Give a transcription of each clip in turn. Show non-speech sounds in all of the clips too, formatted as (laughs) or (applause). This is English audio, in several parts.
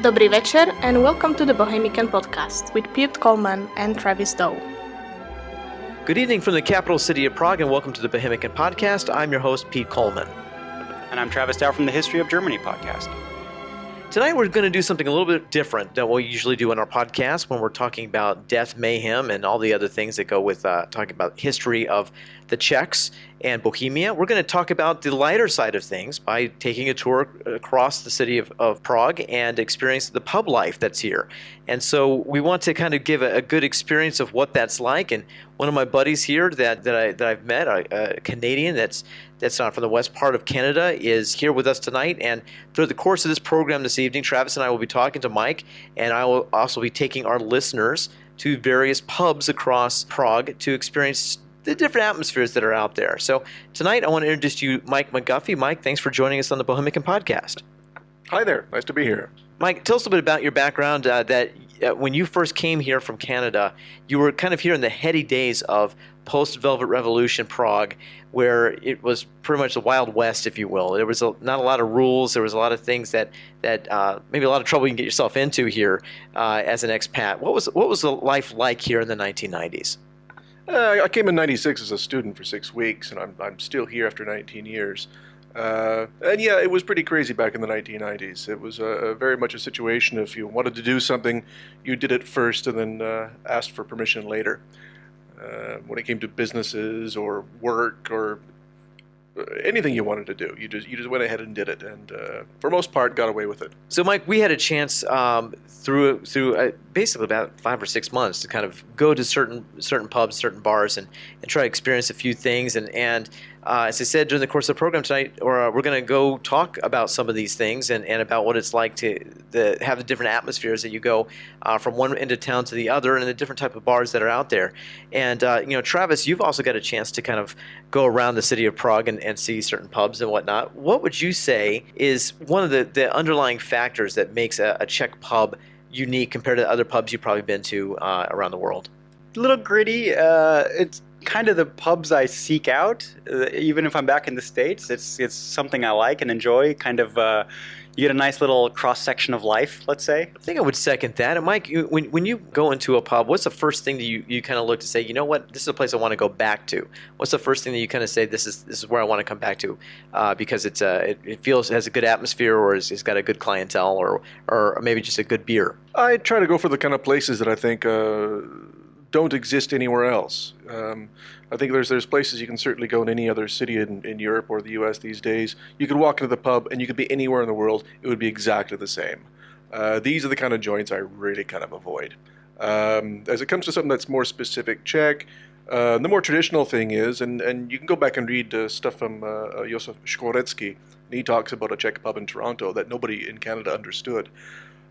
Dobrý večer and welcome to the Bohemican Podcast with Pete Collman and Travis Dow. Good evening from the capital city of Prague, and welcome to the Bohemican Podcast. I'm your host, Pete Collman. And I'm Travis Dow from the History of Germany podcast. Tonight, we're going to do something a little bit different than what we usually do on our podcast when we're talking about death, mayhem, and all the other things that go with uh, talking about history of the Czechs and Bohemia. We're going to talk about the lighter side of things by taking a tour across the city of, of Prague and experience the pub life that's here. And so we want to kind of give a, a good experience of what that's like. And one of my buddies here that, that, I, that I've met, a, a Canadian that's that's not from the west part of Canada, is here with us tonight. And through the course of this program this evening, Travis and I will be talking to Mike, and I will also be taking our listeners to various pubs across Prague to experience the different atmospheres that are out there. So tonight, I want to introduce you, Mike McGuffey. Mike, thanks for joining us on the Bohemican Podcast. Hi there. Nice to be here. Mike, tell us a bit about your background. Uh, that uh, when you first came here from Canada, you were kind of here in the heady days of post Velvet Revolution Prague, where it was pretty much the Wild West, if you will. There was a, not a lot of rules. There was a lot of things that that uh, maybe a lot of trouble you can get yourself into here uh, as an expat. What was what was the life like here in the 1990s? Uh, I came in '96 as a student for six weeks, and I'm I'm still here after 19 years. Uh, and yeah, it was pretty crazy back in the 1990s. It was uh, very much a situation if you wanted to do something, you did it first and then uh, asked for permission later. Uh, when it came to businesses or work or anything you wanted to do, you just you just went ahead and did it, and uh, for most part, got away with it. So, Mike, we had a chance um, through through uh, basically about five or six months to kind of go to certain certain pubs, certain bars, and, and try to experience a few things. And and uh, as I said during the course of the program tonight, or uh, we're going to go talk about some of these things and, and about what it's like to the, have the different atmospheres that you go uh, from one end of town to the other, and the different type of bars that are out there. And uh, you know, Travis, you've also got a chance to kind of go around the city of Prague and, and see certain pubs and whatnot. What would you say is one of the, the underlying factors that makes a, a Czech pub unique compared to other pubs you've probably been to uh, around the world? A little gritty. Uh, it's kind of the pubs I seek out, uh, even if I'm back in the states. It's it's something I like and enjoy. Kind of, uh, you get a nice little cross section of life. Let's say. I think I would second that. And Mike, when when you go into a pub, what's the first thing that you, you kind of look to say, you know what, this is a place I want to go back to? What's the first thing that you kind of say, this is this is where I want to come back to, uh, because it's uh, it, it feels has a good atmosphere or is, it's got a good clientele or or maybe just a good beer. I try to go for the kind of places that I think uh, don't exist anywhere else. Um, I think there's there's places you can certainly go in any other city in, in Europe or the U.S. these days. You could walk into the pub and you could be anywhere in the world. It would be exactly the same. Uh, these are the kind of joints I really kind of avoid. Um, as it comes to something that's more specific, Czech. Uh, the more traditional thing is, and, and you can go back and read uh, stuff from uh, uh, Josef Škvorecký, and he talks about a Czech pub in Toronto that nobody in Canada understood.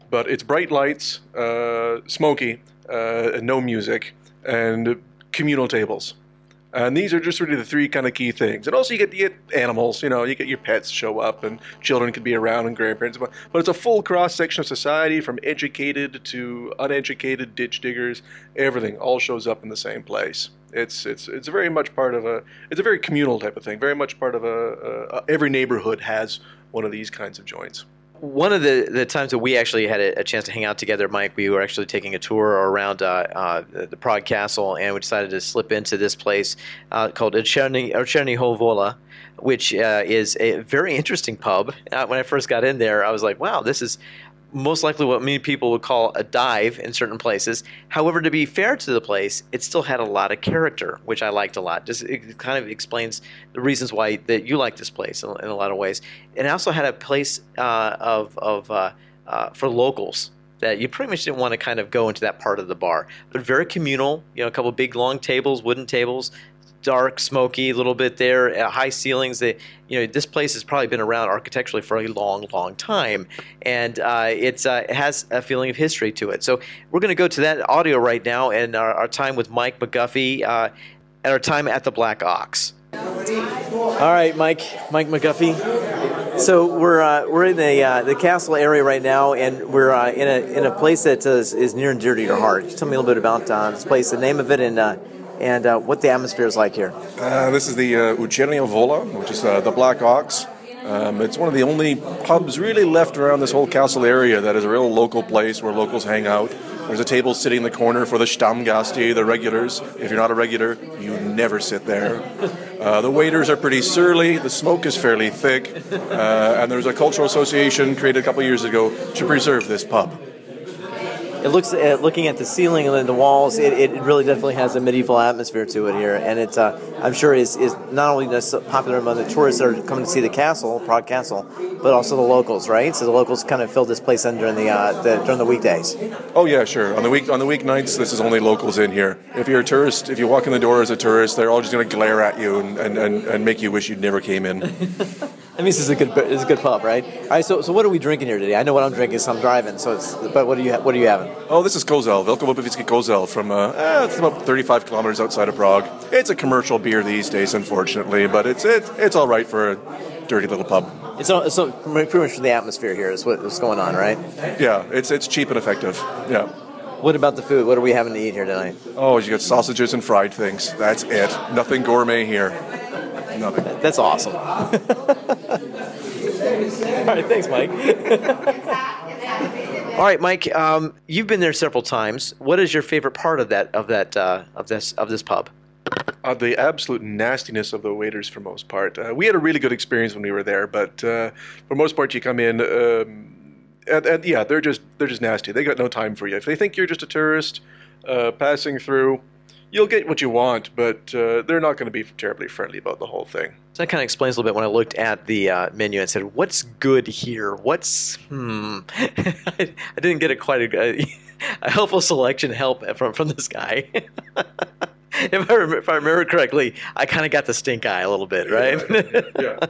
But it's bright lights, uh, smoky, uh, and no music, and communal tables. And these are just really the three kind of key things. And also, you get, you get animals, you know, you get your pets show up, and children can be around, and grandparents. But, but it's a full cross section of society from educated to uneducated ditch diggers. Everything all shows up in the same place. It's it's it's very much part of a it's a very communal type of thing. Very much part of a, a every neighborhood has one of these kinds of joints. One of the, the times that we actually had a, a, chance to hang out together, Mike, we were actually taking a tour around uh, uh, the Prague Castle, and we decided to slip into this place uh, called Cherny Vola, which uh, is a very interesting pub. Uh, when I first got in there, I was like, "Wow, this is most likely what many people would call a dive in certain places. However, to be fair to the place, it still had a lot of character, which I liked a lot. Just it kind of explains the reasons why that you like this place in, a lot of ways. And it also had a place uh, of of uh, uh, for locals that you pretty much didn't want to kind of go into that part of the bar. But very communal, you know, a couple big long tables, wooden tables, dark, smoky, little bit there, uh, high ceilings. That you know, this place has probably been around architecturally for a long, long time, and uh, it's uh, it has a feeling of history to it. So we're going to go to that audio right now, and our, our time with Mike McGuffey, uh, at our time at the Black Ox. All right, Mike, Mike McGuffey. So we're uh, we're in the uh, the castle area right now, and we're in a in a place that is, is, near and dear to your heart. Tell me a little bit about this place, the name of it, and and uh, what the atmosphere is like here. Uh, this is the uh, Vola, which is uh, the Black Ox. Um, it's one of the only pubs really left around this whole castle area that is a real local place where locals hang out. There's a table sitting in the corner for the Stammgäste, the regulars. If you're not a regular, you never sit there. Uh, the waiters are pretty surly. The smoke is fairly thick, uh, and there's a cultural association created a couple years ago to preserve this pub it looks at uh, looking at the ceiling and then the walls. It, it really definitely has a medieval atmosphere to it here, and it's uh, I'm sure is is not only popular among the tourists that are coming to see the castle, Prague Castle, but also the locals, right? So the locals kind of fill this place in during the, uh, the during the weekdays. Oh yeah, sure. On the week on the weeknights, this is only locals in here. If you're a tourist, if you walk in the door as a tourist, they're all just going to glare at you and, and, and, and make you wish you'd never came in. (laughs) That means it's a good it's a good pub, right? All right. So, so what are we drinking here today? I know what I'm drinking, so I'm driving. So, it's, but what are you what are you having? Oh, this is Kozel, Velkopopovický Kozel from uh, eh, it's about 35 kilometers outside of Prague. It's a commercial beer these days, unfortunately, but it's it, it's all right for a dirty little pub. It's, it's so pretty much for the atmosphere here is what's going on, right? Yeah, it's it's cheap and effective. Yeah. What about the food? What are we having to eat here tonight? Oh, you got sausages and fried things. That's it. Nothing gourmet here. Nothing. That's awesome. (laughs) All right, thanks, Mike. (laughs) All right, Mike. Um, you've been there several times. What is your favorite part of that of that uh, of this of this pub? Uh, the absolute nastiness of the waiters for most part. Uh, we had a really good experience when we were there, but uh, for most part, you come in, um, and, and, yeah, they're just they're just nasty. They got no time for you. If they think you're just a tourist uh, passing through, you'll get what you want, but uh, they're not going to be terribly friendly about the whole thing. So that kind of explains a little bit when I looked at the uh, menu and said, "What's good here? What's hmm?" (laughs) I, didn't get a quite a, (laughs) a helpful selection help from from this guy. (laughs) if, I remember, if I remember correctly, I kind of got the stink eye a little bit, right? yeah. yeah.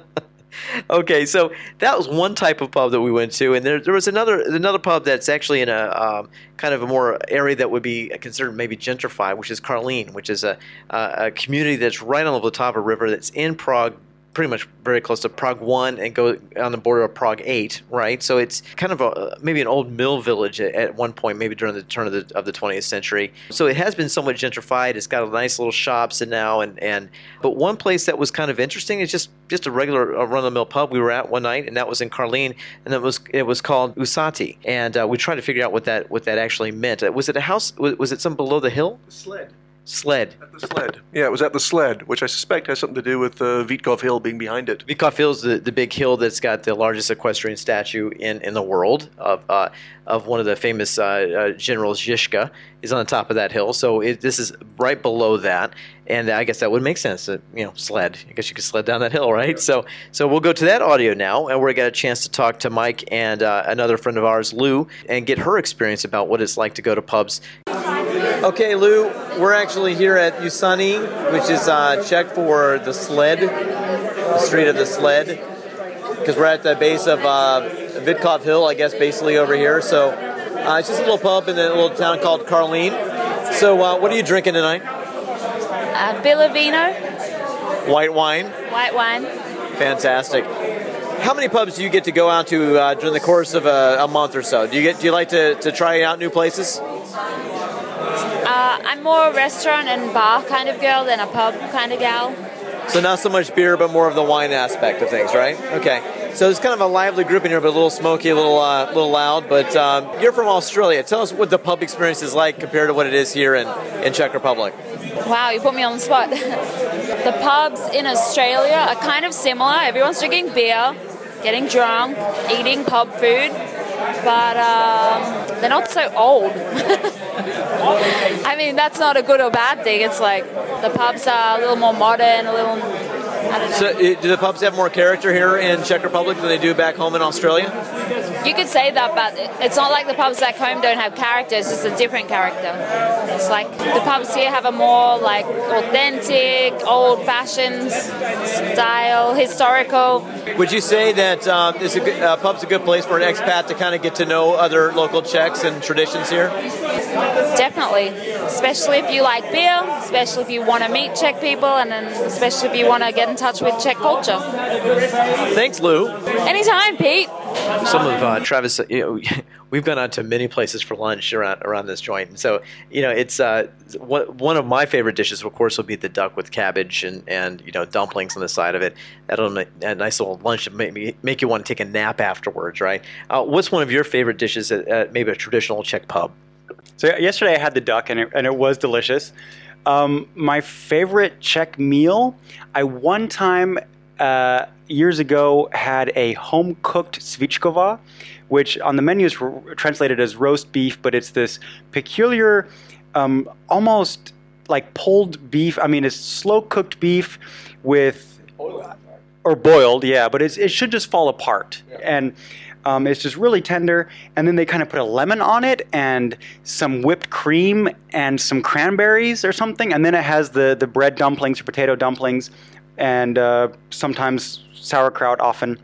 Okay, so that was one type of pub that we went to, and there, there was another another pub that's actually in a um, kind of a more area that would be considered maybe gentrified, which is Karlin, which is a, a community that's right on the Vltava River that's in Prague pretty much very close to Prague 1 and go on the border of Prague 8, right? So it's kind of a, maybe an old mill village at, at one point, maybe during the turn of the, of the 20th century. So it has been somewhat gentrified. It's got a nice little shops and now and, and but one place that was kind of interesting is just just a regular run-of-the-mill pub we were at one night, and that was in Karlin, and it was it was called Usati, and uh, we tried to figure out what that what that actually meant. Was it a house? Was, was it some below the hill? Sled. Sled. At the sled. Yeah, it was at the sled, which I suspect has something to do with uh, Vitkov Hill being behind it. Vitkov Hill is the, the big hill that's got the largest equestrian statue in, in the world of uh, of one of the famous uh, uh, generals, Zizka, is on the top of that hill. So it, this is right below that, and I guess that would make sense. That, you know, sled. I guess you could sled down that hill, right? Yeah. So so we'll go to that audio now, and we're get a chance to talk to Mike and uh, another friend of ours, Lou, and get her experience about what it's like to go to pubs Okay, Lou, we're actually here at Usani, which is uh, Czech for the sled, the street of the sled, because we're at the base of uh, Vitkov Hill, I guess, basically over here. So uh, it's just a little pub in a little town called Karlin. So, uh, what are you drinking tonight? Uh, Bilovino. White wine. White wine. Fantastic. How many pubs do you get to go out to uh, during the course of a, a, month or so? Do you get? Do you like to, to try out new places? Uh, I'm more a restaurant and bar kind of girl than a pub kind of gal. So not so much beer, but more of the wine aspect of things, right? Okay. So it's kind of a lively group in here, but a little smoky, a little, uh, little loud. But um, you're from Australia. Tell us what the pub experience is like compared to what it is here in, in Czech Republic. Wow, you put me on the spot. (laughs) the pubs in Australia are kind of similar. Everyone's drinking beer, getting drunk, eating pub food, but um, they're not so old. (laughs) I mean, that's not a good or bad thing. It's like the pubs are a little more modern, a little. I don't know. So, do the pubs have more character here in Czech Republic than they do back home in Australia? You could say that, but it's not like the pubs back home don't have character. It's just a different character. It's like the pubs here have a more like authentic, old-fashioned style, historical. Would you say that um, is a good, uh, pub's a good place for an expat to kind of get to know other local Czechs and traditions here? Definitely, especially if you like beer, especially if you want to meet Czech people, and then especially if you want to get in touch with Czech culture. Thanks, Lou. Anytime, Pete. Some of uh, Travis, you know, (laughs) we've gone out to many places for lunch around around this joint, and so you know, it's uh, one of my favorite dishes, of course, will be the duck with cabbage and and you know dumplings on the side of it. That'll make a nice little lunch to make me make you want to take a nap afterwards, right? Uh, what's one of your favorite dishes at, at maybe a traditional Czech pub? So yesterday I had the duck and it, and it was delicious. Um, my favorite Czech meal, I one time uh, years ago had a home cooked svíčková, which on the menu is r- translated as roast beef, but it's this peculiar, um, almost like pulled beef. I mean, it's slow cooked beef with or boiled, yeah, but it's, it should just fall apart. And um, it's just really tender. And then they kind of put a lemon on it and some whipped cream and some cranberries or something. And then it has the, the bread dumplings or potato dumplings and uh, sometimes sauerkraut often.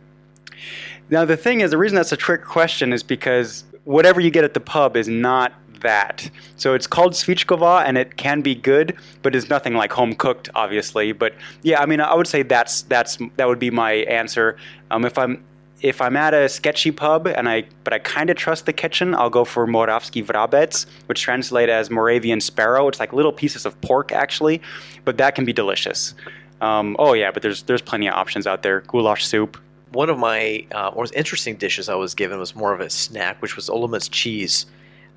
Now, the thing is, the reason that's a trick question is because whatever you get at the pub is not that. So it's called Svíčková and it can be good, but it's nothing like home cooked, obviously. But yeah, I mean, I would say that's that's that would be my answer. Um, if I'm if I'm at a sketchy pub and I but I kind of trust the kitchen, I'll go for Moravsky Vrabec, which translates as Moravian sparrow. It's like little pieces of pork actually, but that can be delicious. Um, oh yeah, but there's there's plenty of options out there. Goulash soup. One of my uh, most interesting dishes I was given was more of a snack, which was Olomouc cheese.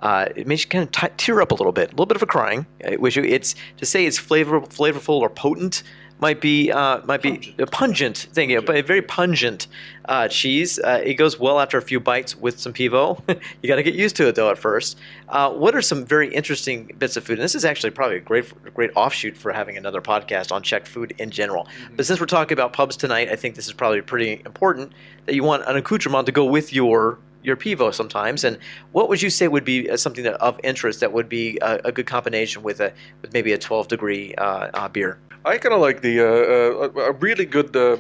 Uh, it makes you kind of t- tear up a little bit, a little bit of a crying. uh, Which it's to say it's flavor, flavorful or potent might be uh, might be a pungent thing, yeah, but a very pungent uh, cheese. Uh, it goes well after a few bites with some pivo. (laughs) you got to get used to it though at first. Uh, what are some very interesting bits of food? And this is actually probably a great great offshoot for having another podcast on Czech food in general. But since we're talking about pubs tonight, I think this is probably pretty important that you want an accoutrement to go with your your pivo sometimes. And what would you say would be uh, something that, of interest that would be a, a good combination with a with maybe a 12 degree uh, uh, beer? I kind of like the uh, uh, a really good uh,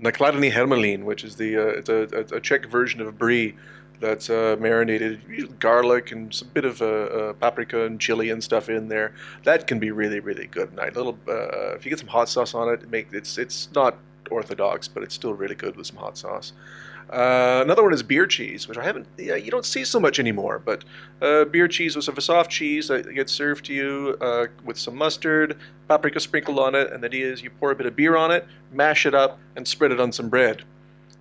Nakladny Hermelin, which is the uh, it's a, a Czech version of brie that's uh, marinated, garlic and some bit of uh, uh, paprika and chili and stuff in there. That can be really really good. And a little uh, if you get some hot sauce on it, it make it's it's not orthodox, but it's still really good with some hot sauce. Uh, another one is beer cheese, which I haven't, yeah, you don't see so much anymore. But uh, beer cheese was a soft cheese that gets served to you uh, with some mustard, paprika sprinkled on it, and the idea is you pour a bit of beer on it, mash it up, and spread it on some bread,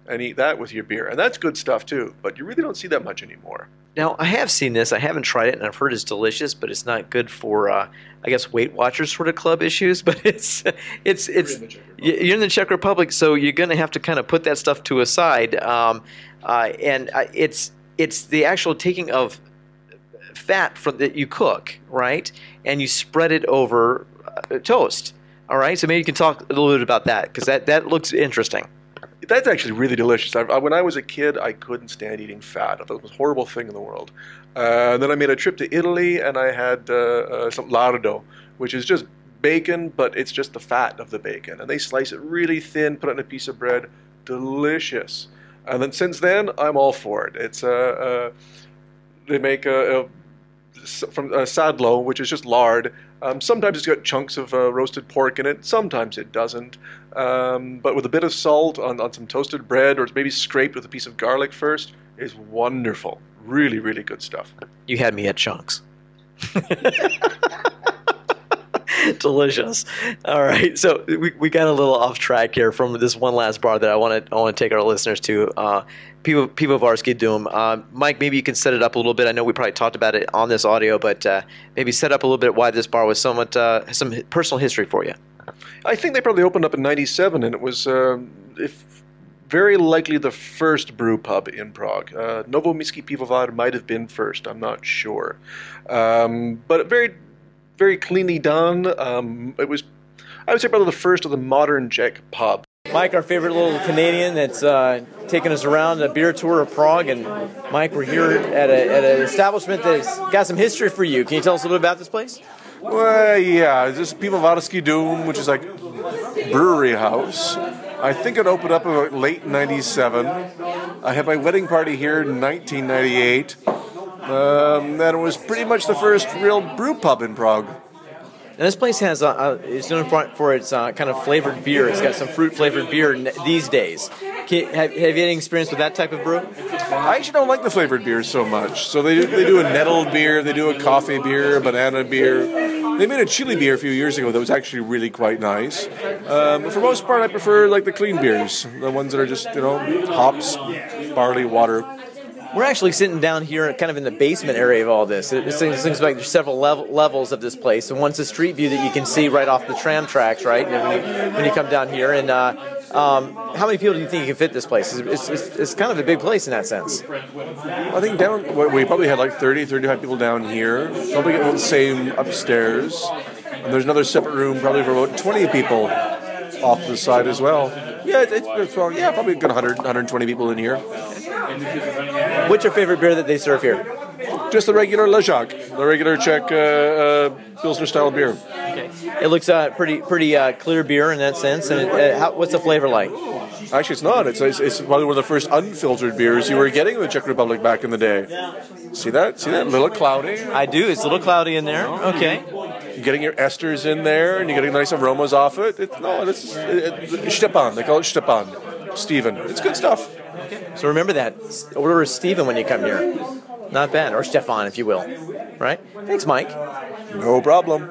and eat that with your beer. And that's good stuff too. But you really don't see that much anymore. Now, I have seen this. I haven't tried it, and I've heard it's delicious, but it's not good for, uh, I guess, Weight Watchers sort of club issues. (laughs) But it's, it's, it's. y- You're in the Czech Republic, so you're going to have to kind of put that stuff to a side. Um, uh, and uh, it's, it's the actual taking of fat from that you cook, right? And you spread it over uh, toast. All right. So maybe you can talk a little bit about that because that, that looks interesting. That's actually really delicious. I, I, when I was a kid, I couldn't stand eating fat. It was a horrible thing in the world. Uh, then I made a trip to Italy and I had uh, uh, some lardo, which is just bacon, but it's just the fat of the bacon. And they slice it really thin, put it on a piece of bread. Delicious. And then since then, I'm all for it. It's uh, uh, they make a, a from uh, sadlo, which is just lard. Um, sometimes it's got chunks of uh, roasted pork in it. Sometimes it doesn't. Um, but with a bit of salt on, on some toasted bread, or maybe scraped with a piece of garlic first, is wonderful. Really, really good stuff. You had me at chunks. (laughs) (laughs) Delicious. All right, so we, we got a little off track here from this one last bar that I want to I want to take our listeners to. Uh, Pivo, Pivovarský Dům. Uh, Mike, maybe you can set it up a little bit. I know we probably talked about it on this audio, but uh, maybe set up a little bit why this bar was somewhat uh, some personal history for you. I think they probably opened up in '97, and it was uh, if very likely the first brew pub in Prague. Uh, Novo Miski Pivovar might have been first. I'm not sure, um, but very, very cleanly done. Um, it was, I would say, probably the first of the modern Czech pub. Mike, our favorite little Canadian that's uh, taking us around a beer tour of Prague. And Mike, we're here at, a, at an establishment that's got some history for you. Can you tell us a little bit about this place? Well, yeah, this is Pivovarský Dům, which is like brewery house. I think it opened up about late '97. I had my wedding party here in 1998. Um, and it was pretty much the first real brew pub in Prague. And this place has uh, uh, is known for, for its uh, kind of flavored beer. It's got some fruit flavored beer n- these days. Can, have, have you had any experience with that type of brew? I actually don't like the flavored beers so much. So they do, they do a nettled beer, they do a coffee beer, a banana beer. They made a chili beer a few years ago that was actually really quite nice. Um, for most part, I prefer like the clean beers, the ones that are just you know hops, barley, water. We're actually sitting down here, kind of in the basement area of all this. It, seems like there's several level, levels of this place, and one's a street view that you can see right off the tram tracks, right? When you, when you come down here, and uh, um, how many people do you think you can fit this place? It's, it's, it's, kind of a big place in that sense. I think down we probably had like 30, 35 people down here. Probably get the same upstairs, and there's another separate room probably for about 20 people off the side as well. Yeah, it's, it's well, yeah, probably a good 100, 120 people in here. What's your favorite beer that they serve here? Just the regular Ležák, the regular Czech uh, uh, Pilsner style beer. Okay. It looks uh, pretty pretty uh, clear beer in that sense. And it, uh, how, what's the flavor like? Actually, it's not. It's, it's, it's probably one of the first unfiltered beers you were getting in the Czech Republic back in the day. See that? See that? A little cloudy. I do. It's a little cloudy in there. Okay. You're getting your esters in there, and you're getting nice aromas off it. It's, no, it's, it, it, Stepan. They call it Stepan. Stephen. It's good stuff. So remember that. Order Stephen when you come here. Not bad. Or Stefan, if you will. Right? Thanks, Mike. No problem.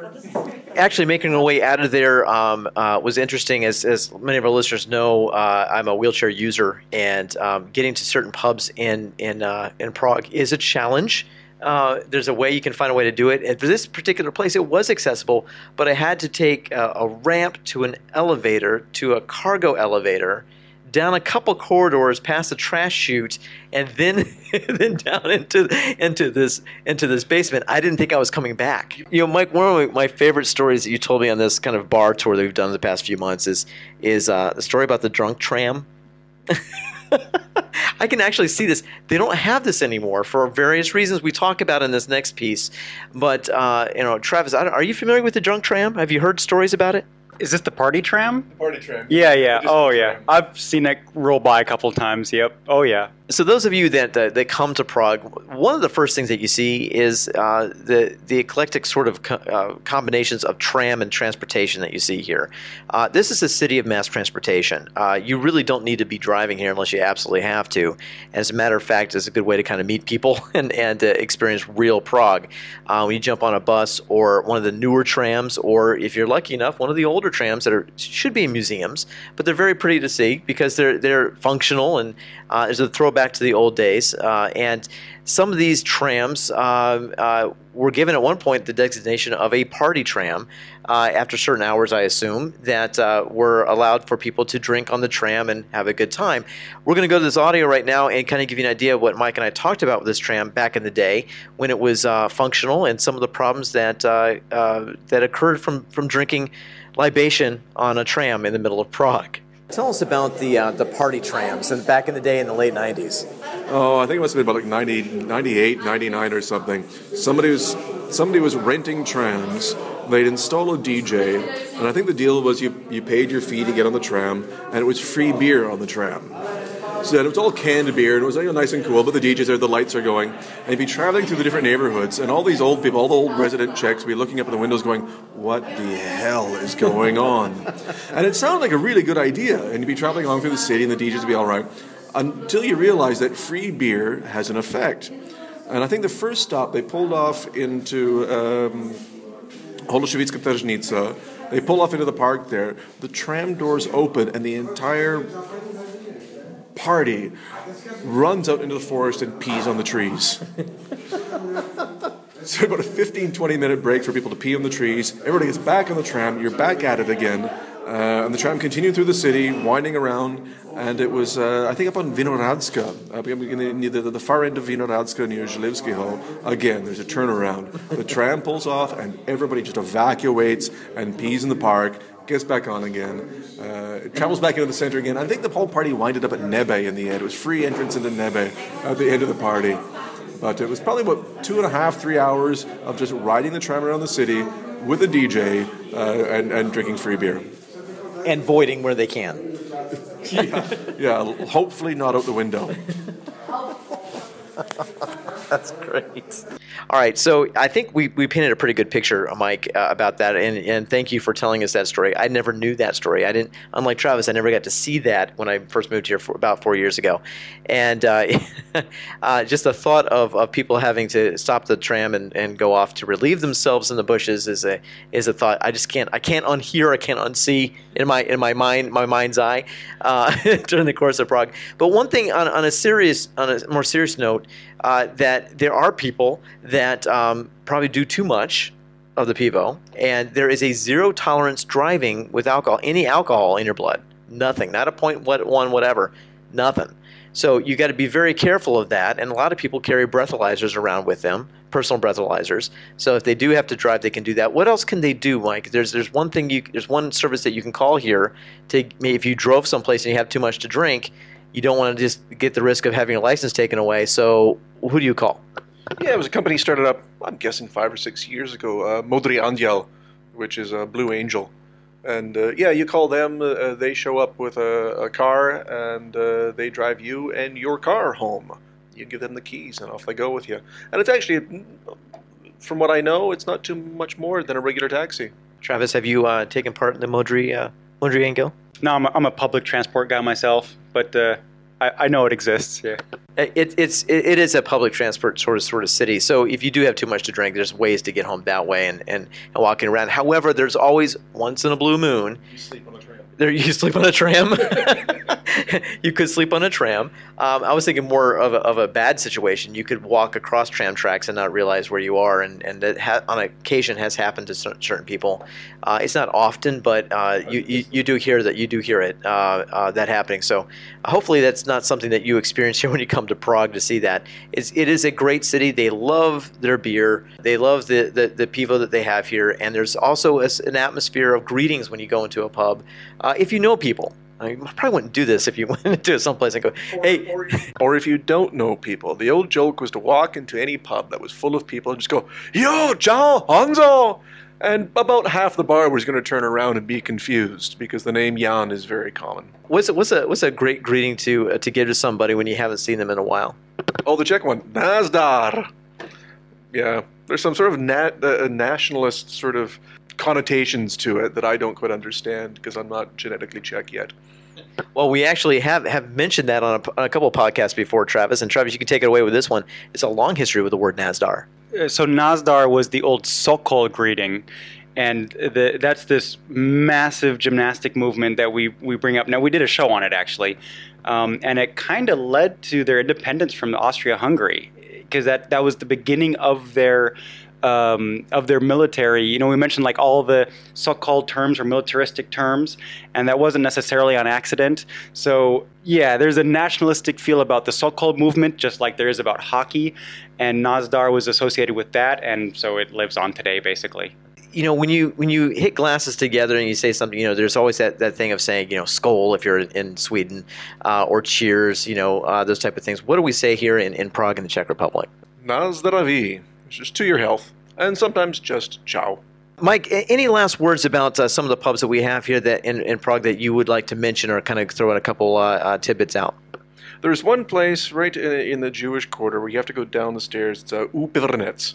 Actually, making our way out of there um, uh, was interesting. As, as many of our listeners know, uh, I'm a wheelchair user, and um, getting to certain pubs in in uh, in Prague is a challenge. Uh, there's a way you can find a way to do it. And for this particular place, it was accessible, but I had to take a, a ramp to an elevator to a cargo elevator down a couple corridors past the trash chute and then (laughs) then down into into this into this basement. I didn't think I was coming back. You know, Mike, one of my favorite stories that you told me on this kind of bar tour that we've done in the past few months is is uh, the story about the drunk tram. (laughs) I can actually see this. They don't have this anymore for various reasons we talk about in this next piece. But uh, you know, Travis, are you familiar with the drunk tram? Have you heard stories about it? Is this the party tram? The party tram. Yeah, yeah. Oh, yeah. I've seen it roll by a couple times. Yep. Oh, yeah. So those of you that uh, that come to Prague, one of the first things that you see is uh, the the eclectic sort of co- uh, combinations of tram and transportation that you see here. Uh, this is a city of mass transportation. Uh, you really don't need to be driving here unless you absolutely have to. As a matter of fact, it's a good way to kind of meet people (laughs) and and uh, experience real Prague. when you jump on a bus or one of the newer trams, or if you're lucky enough, one of the older trams that are should be in museums, but they're very pretty to see because they're they're functional and there's a throwback to the old days. Uh, and some of these trams uh, uh, were given at one point the designation of a party tram uh, after certain hours, I assume, that uh, were allowed for people to drink on the tram and have a good time. We're going to go to this audio right now and kind of give you an idea of what Mike and I talked about with this tram back in the day when it was uh, functional and some of the problems that that occurred from, from drinking libation on a tram in the middle of Prague. Tell us about the uh, the party trams and back in the day in the late 90s. Oh, I think it must have been about like 90, 98, 99 or something. Somebody was somebody was renting trams. They'd install a DJ, and I think the deal was you, you paid your fee to get on the tram, and it was free beer on the tram. So it was all canned beer, and it was you know, nice and cool. But the DJs there, the lights are going, and you'd be traveling through the different neighborhoods, and all these old people, all the old resident Czechs, would be looking up at the windows, going, "What the hell is going on?" and it sounded like a really good idea, and you'd be traveling along through the city, and the DJs would be all right, until you realize that free beer has an effect. And I think the first stop they pulled off into. Um, Holešovická tržnice. They pull off into the park there. The tram doors open, and the entire party runs out into the forest and pees on the trees. (laughs) so about a 15, 20 minute break for people to pee on the trees. Everybody gets back on the tram. You're back at it again. Uh, and the tram continued through the city, winding around, and it was, uh, I think, up on Vinohradska, uh, near the, the far end of Vinohradska near Zhlivsky Hall. Again, there's a turnaround. The tram pulls off, and everybody just evacuates and pees in the park, gets back on again, uh, travels back into the center again. I think the whole party winded up at Nebe in the end. It was free entrance into Nebe at the end of the party. But it was probably about two and a half, three hours of just riding the tram around the city with a DJ uh, and, and drinking free beer. And voiding where they can. (laughs) yeah, yeah, hopefully not out the window. (laughs) That's great. All right, so I think we, we painted a pretty good picture, Mike, uh, about that, and, and thank you for telling us that story. I never knew that story. I didn't, unlike Travis, I never got to see that when I first moved here about four years ago, and uh, (laughs) uh, just the thought of, of people having to stop the tram and, and go off to relieve themselves in the bushes is a is a thought I just can't I can't unhear I can't unsee in my in my mind my mind's eye uh, (laughs) during the course of Prague. But one thing on, on a serious on a more serious note uh, that there are people that um, probably do too much of the pivo, and there is a zero tolerance driving with alcohol, any alcohol in your blood, nothing, not a point what one whatever, nothing. So you got to be very careful of that, and a lot of people carry breathalyzers around with them, personal breathalyzers. So if they do have to drive, they can do that. What else can they do, Mike? There's there's one thing you there's one service that you can call here to if you drove someplace and you have too much to drink, you don't want to just get the risk of having your license taken away. So who do you call? Yeah, it was a company started up, I'm guessing five or six years ago, uh, Modrý anděl, which is a Blue Angel. And uh, yeah, you call them, uh, uh, they show up with a, a car and uh, they drive you and your car home. You give them the keys and off they go with you. And it's actually, from what I know, it's not too much more than a regular taxi. Travis, have you uh, taken part in the Modri, uh, Modri Angel? No, I'm a, I'm a public transport guy myself, but uh, I, I know it exists. Yeah. It, it's it, it is a public transport sort of sort of city. So if you do have too much to drink, there's ways to get home that way and, and, and walking around. However, there's always once in a blue moon. You sleep on a tram. There, you sleep on a tram. (laughs) you could sleep on a tram. Um, I was thinking more of a, of a bad situation. You could walk across tram tracks and not realize where you are, and and that ha- on occasion has happened to cer- certain people. Uh, it's not often, but uh, you, you, you do hear that you do hear it uh, uh that happening. So hopefully that's not something that you experience (laughs) here when you come to Prague to see that. It's, it is a great city. They love their beer. They love the, the, the pivo that they have here. And there's also a, an atmosphere of greetings when you go into a pub. Uh, if you know people, I probably wouldn't do this if you (laughs) went into someplace and go, hey. Or, (laughs) or if you don't know people, the old joke was to walk into any pub that was full of people and just go, Yo, John, Honzo! And about half the bar was going to turn around and be confused because the name Jan is very common. What's a, what's a, what's a great greeting to, uh, to give to somebody when you haven't seen them in a while? Oh, the Czech one, Nazdar. Yeah, there's some sort of nat, uh, nationalist sort of connotations to it that I don't quite understand because I'm not genetically Czech yet. Well, we actually have, have mentioned that on a, on a couple of podcasts before, Travis. And Travis, you can take it away with this one. It's a long history with the word Nazdar. Uh, so Nazdar was the old Sokol greeting, and the, that's this massive gymnastic movement that we we bring up. Now we did a show on it actually, um, and it kind of led to their independence from Austria-Hungary because that that was the beginning of their. Um, of their military, you know, we mentioned like all the Sokol terms or militaristic terms, and that wasn't necessarily on accident. So yeah, there's a nationalistic feel about the Sokol movement, just like there is about hockey, and Nazdar was associated with that, and so it lives on today, basically. You know, when you when you hit glasses together and you say something, you know, there's always that, that thing of saying, you know, "skål" if you're in Sweden, uh, or "cheers," you know, uh, those type of things. What do we say here in, in Prague in the Czech Republic? Nazdraví, it's just to your health, and sometimes just ciao. Mike, any last words about uh, some of the pubs that we have here that in, in Prague that you would like to mention or kind of throw in a couple uh, uh, tidbits out? There's one place right in, in the Jewish quarter where you have to go down the stairs. It's uh, U Pivrnce.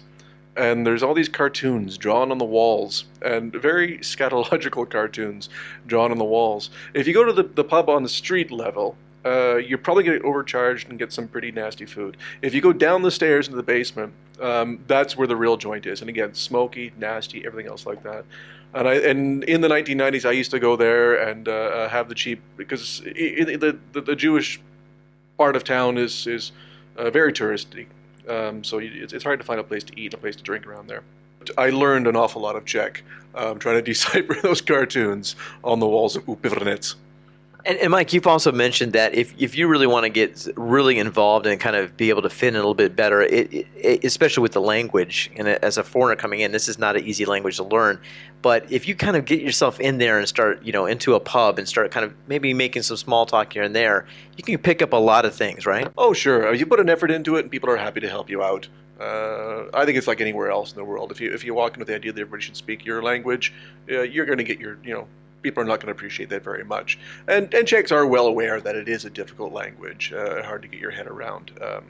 And there's all these cartoons drawn on the walls, and very (laughs) scatological cartoons drawn on the walls. If you go to the, the pub on the street level, uh, you're probably going to get overcharged and get some pretty nasty food. If you go down the stairs into the basement, um, that's where the real joint is. And again, smoky, nasty, everything else like that. And I and in the 1990s, I used to go there and uh, uh have the cheap because the, the, the Jewish part of town is is uh, very touristy. Um, so it's, it's hard to find a place to eat, and a place to drink around there. I learned an awful lot of Czech um, trying to (laughs) decipher those cartoons on the walls of U Pivrnce. And, and, Mike, you've also mentioned that if, if you really want to get really involved and kind of be able to fit in a little bit better, it, it, especially with the language, and as a foreigner coming in, this is not an easy language to learn. But if you kind of get yourself in there and start, you know, into a pub and start kind of maybe making some small talk here and there, you can pick up a lot of things, right? Oh, sure. You put an effort into it, and people are happy to help you out. Uh, I think it's like anywhere else in the world. If you if you walk in with the idea that everybody should speak your language, uh, you're going to get your you know people are not going to appreciate that very much. And, and Czechs are well aware that it is a difficult language, uh, hard to get your head around. Um,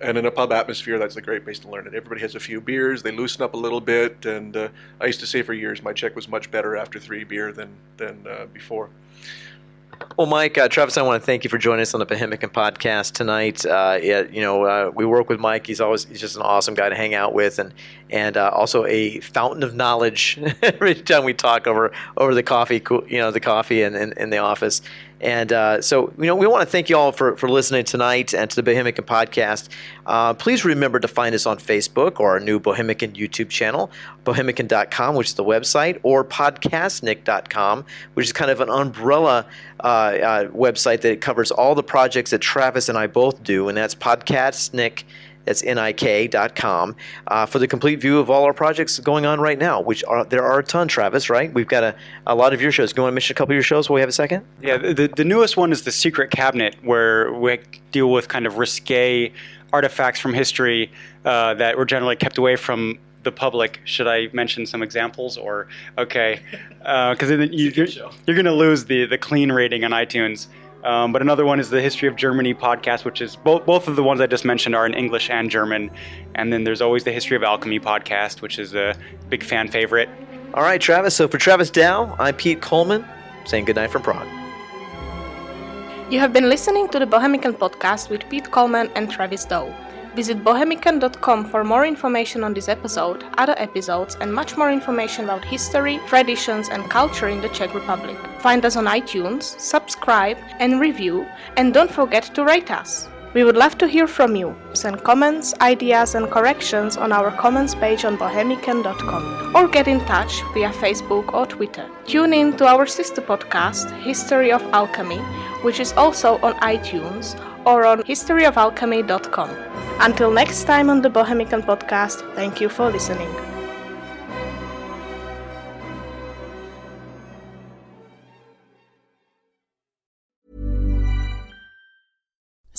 and in a pub atmosphere, that's a great place to learn it. Everybody has a few beers, they loosen up a little bit. And uh, I used to say for years, my Czech was much better after three beer than, than uh, before. Well, Mike, uh, Travis, I want to thank you for joining us on the Bohemican podcast tonight. Uh, it, you know, uh, we work with Mike. He's always he's just an awesome guy to hang out with, and and uh, also a fountain of knowledge (laughs) every time we talk over over the coffee, you know, the coffee in, in the office. And uh, so, you know, we want to thank you all for, for listening tonight and to the Bohemican podcast. Uh, please remember to find us on Facebook or our new Bohemican YouTube channel, bohemican.com, which is the website, or podcastnik.com, which is kind of an umbrella uh, uh, website that covers all the projects that Travis and I both do, and that's podcastnik.com that's nik.com uh, for the complete view of all our projects going on right now, which are there are a ton, Travis, right? We've got a, a lot of your shows. Do you want to mention a couple of your shows while we have a second? Yeah, the, the newest one is The Secret Cabinet, where we deal with kind of risque artifacts from history uh, that were generally kept away from the public. Should I mention some examples or okay? Because uh, you, are you're going to lose the the clean rating on iTunes. Um, but another one is the History of Germany podcast, which is both both of the ones I just mentioned are in English and German. And then there's always the History of Alchemy podcast, which is a big fan favorite. All right, Travis. So for Travis Dow, I'm Pete Collman, saying goodnight from Prague. You have been listening to the Bohemican podcast with Pete Collman and Travis Dow. Visit bohemican.com for more information on this episode, other episodes, and much more information about history, traditions, and culture in the Czech Republic. Find us on iTunes, subscribe, and review, and don't forget to rate us. We would love to hear from you. Send comments, ideas, and corrections on our comments page on bohemican.com or get in touch via Facebook or Twitter. Tune in to our sister podcast, History of Alchemy, which is also on iTunes or on historyofalchemy.com. Until next time on the Bohemican podcast, thank you for listening.